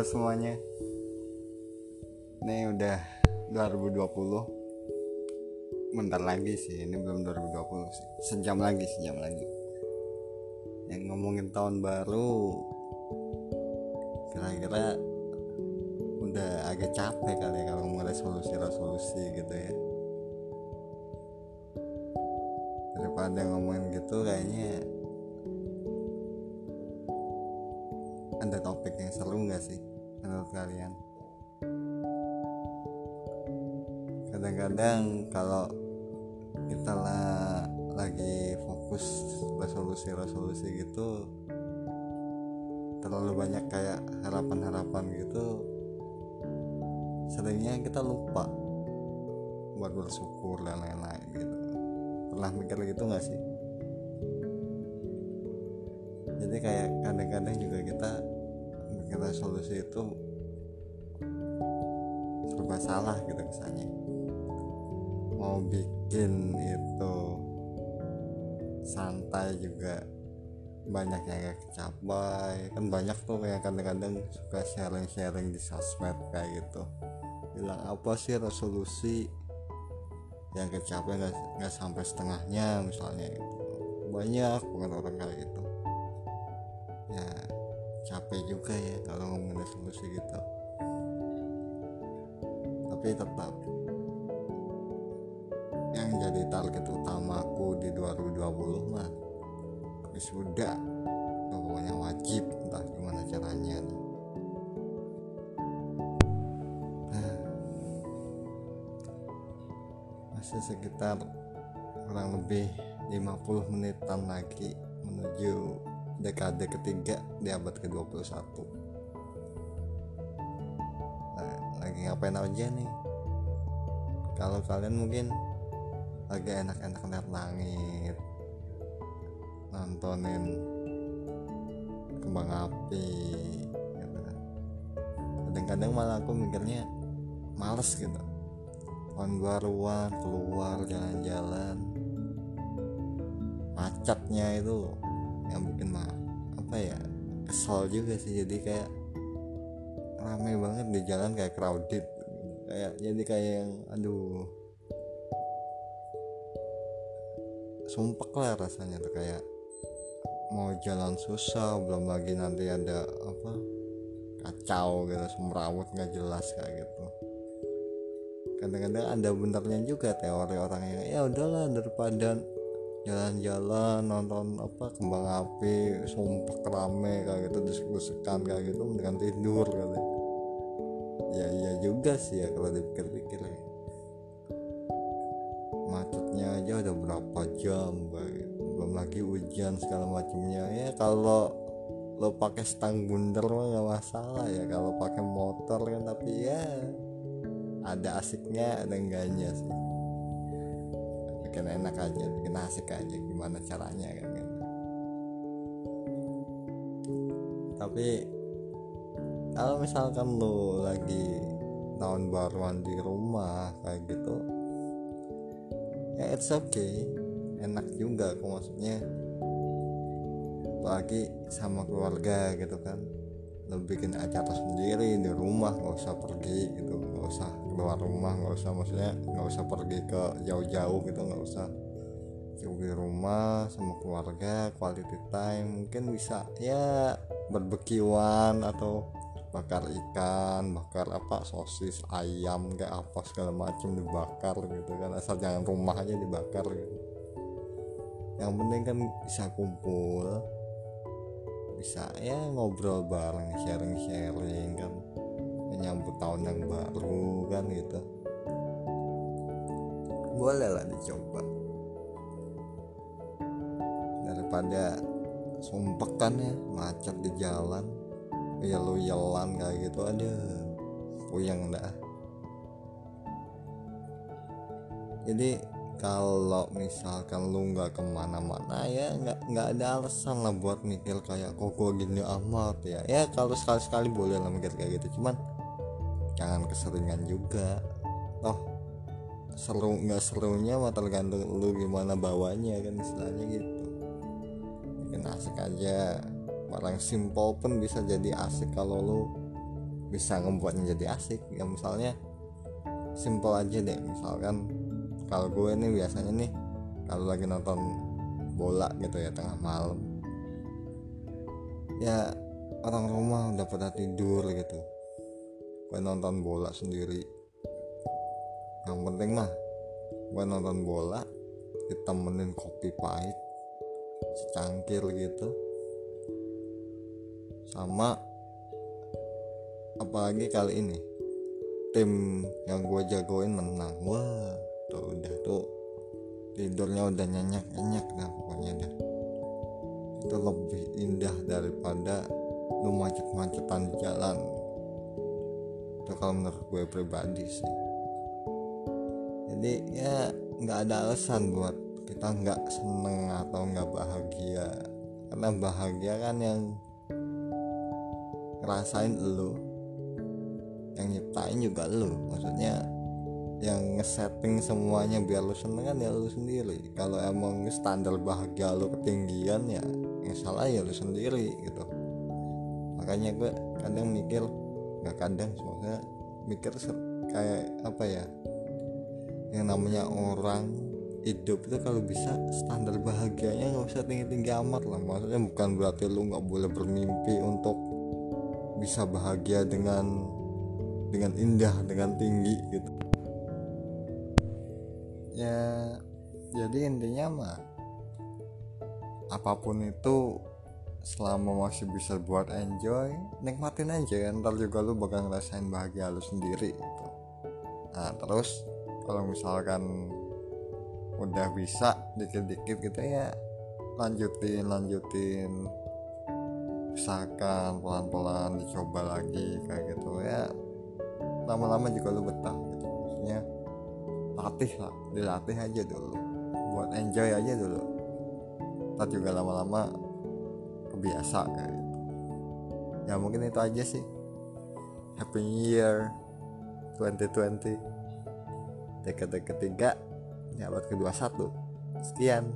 Halo semuanya. Ini udah 2020 Bentar lagi sih Ini belum 2020 sih. Sejam lagi Sejam lagi. Yang ngomongin tahun baru Kira-kira Udah agak capek kali ya Kalau ngomong resolusi-resolusi gitu ya. Daripada ngomongin gitu Kayaknya ada topik yang seru nggak sih menurut kalian? Kadang-kadang kalau kita lah lagi fokus resolusi-resolusi gitu terlalu banyak kayak harapan-harapan gitu seringnya kita lupa buat bersyukur dan lain-lain gitu. Pernah mikir gitu nggak sih? Jadi kayak kadang-kadang juga kita bikin resolusi itu serba salah gitu kesannya mau bikin itu santai juga banyak yang gak kecapai kan banyak tuh kayak kadang-kadang suka sharing-sharing di sosmed kayak gitu. Bilang apa sih resolusi yang kecapai nggak sampai setengahnya? misalnya gitu. Banyak bukan orang kayak gitu capek juga ya kalau ngomongin resolusi gitu. Tapi tetap. Yang jadi target utamaku di 2020 mah wisuda pokoknya wajib entah gimana caranya. Masih sekitar kurang lebih 50 menitan lagi menuju dekade ketiga di abad ke-21 nah, lagi ngapain aja nih? Kalau kalian mungkin lagi enak-enak lihat langit nontonin kembang api gitu. kadang-kadang malah aku mikirnya males gitu. Tahun baruan keluar jalan-jalan. Macetnya itu yang bikin mah apa ya kesel juga sih. Jadi kayak ramai banget di jalan kayak crowded. Kayak jadi kayak yang aduh. Sumpek lah rasanya tuh kayak mau jalan susah belum lagi nanti ada apa kacau gitu semrawut nggak jelas kayak gitu. Kadang-kadang ada benernya juga teori orang yang ya udahlah daripada jalan-jalan nonton apa kembang api sumpah rame kayak gitu desek-desekan kayak gitu dengan tidur katanya ya iya juga sih ya kalau dipikir-pikir. Ya macetnya aja udah berapa jam kayak gitu. belum lagi hujan segala macamnya ya kalau lo pakai stang bundar mah nggak masalah ya. Kalau pakai motor kan tapi ya ada asiknya ada enggaknya sih bikin enak aja bikin asik aja gimana caranya kan gitu. tapi kalau misalkan lo lagi tahun baruan di rumah kayak gitu ya it's okay enak juga aku maksudnya lagi sama keluarga gitu kan lo bikin acara sendiri di rumah nggak usah pergi gitu nggak usah keluar rumah nggak usah maksudnya nggak usah pergi ke jauh-jauh gitu nggak usah cukup di rumah sama keluarga quality time. Mungkin bisa ya berbekiwan atau bakar ikan bakar apa sosis ayam kayak apa segala macam dibakar gitu kan. Asal jangan rumah aja dibakar gitu. Yang penting kan bisa kumpul bisa ya ngobrol bareng sharing sharing kan menyambut tahun yang baru kan gitu. Boleh lah dicoba. Daripada sumpekan ya macet di jalan yelu yelan kayak gitu ada puyeng dah. Jadi kalau misalkan lu nggak ke mana-mana ya nggak nggak ada alasan lah buat mikir kayak kok gue gini amat ya? Ya kalau sekali-sekali boleh lah mikir kayak gitu cuman jangan keseringan juga. Toh seru nggak serunya mah tergantung lu gimana bawanya kan istilahnya gitu. Bikin asik aja. Barang simple pun bisa jadi asik kalau lu bisa membuatnya jadi asik. Ya misalnya simple aja deh. Misalkan kalau gue nih biasanya nih kalau lagi nonton bola gitu ya tengah malam. Ya orang rumah udah pada tidur gitu gue nonton bola sendiri. Yang penting mah gue nonton bola ditemenin kopi pahit secangkir gitu. Sama apalagi kali ini tim yang gue jagoin menang. Wah tuh udah tuh tidurnya udah nyenyak nyenyak dah pokoknya dah. Itu lebih indah daripada lu macet-macetan jalan itu kalau menurut gue pribadi sih. Jadi ya nggak ada alasan buat kita nggak seneng atau nggak bahagia. Karena bahagia kan yang ngerasain lo yang nyiptain juga lo maksudnya yang ngesetting semuanya biar lo seneng kan ya lo sendiri. Kalau emang standar bahagia lo ketinggian ya yang salah ya lo sendiri gitu. Makanya gue kadang mikir nggak kadang semoga mikir kayak apa ya? Yang namanya orang hidup itu kalau bisa standar bahagianya nggak usah tinggi tinggi amat lah. Maksudnya bukan berarti lu nggak boleh bermimpi untuk bisa bahagia dengan dengan indah dengan tinggi gitu. Ya jadi intinya mah apa pun itu selama masih bisa buat enjoy nikmatin aja ntar juga lu bakal ngerasain bahagia lu sendiri gitu. Nah terus kalau misalkan udah bisa dikit-dikit gitu ya lanjutin lanjutin. Usahakan pelan-pelan dicoba lagi kayak gitu ya. Lama-lama juga lu betah gitu. Maksudnya latih lah dilatih aja dulu. Buat enjoy aja dulu. Ntar juga lama-lama kebiasa kayak gitu. Ya mungkin itu aja sih. Happy new year 2020 dekade ketiga ya buat kedua satu. Sekian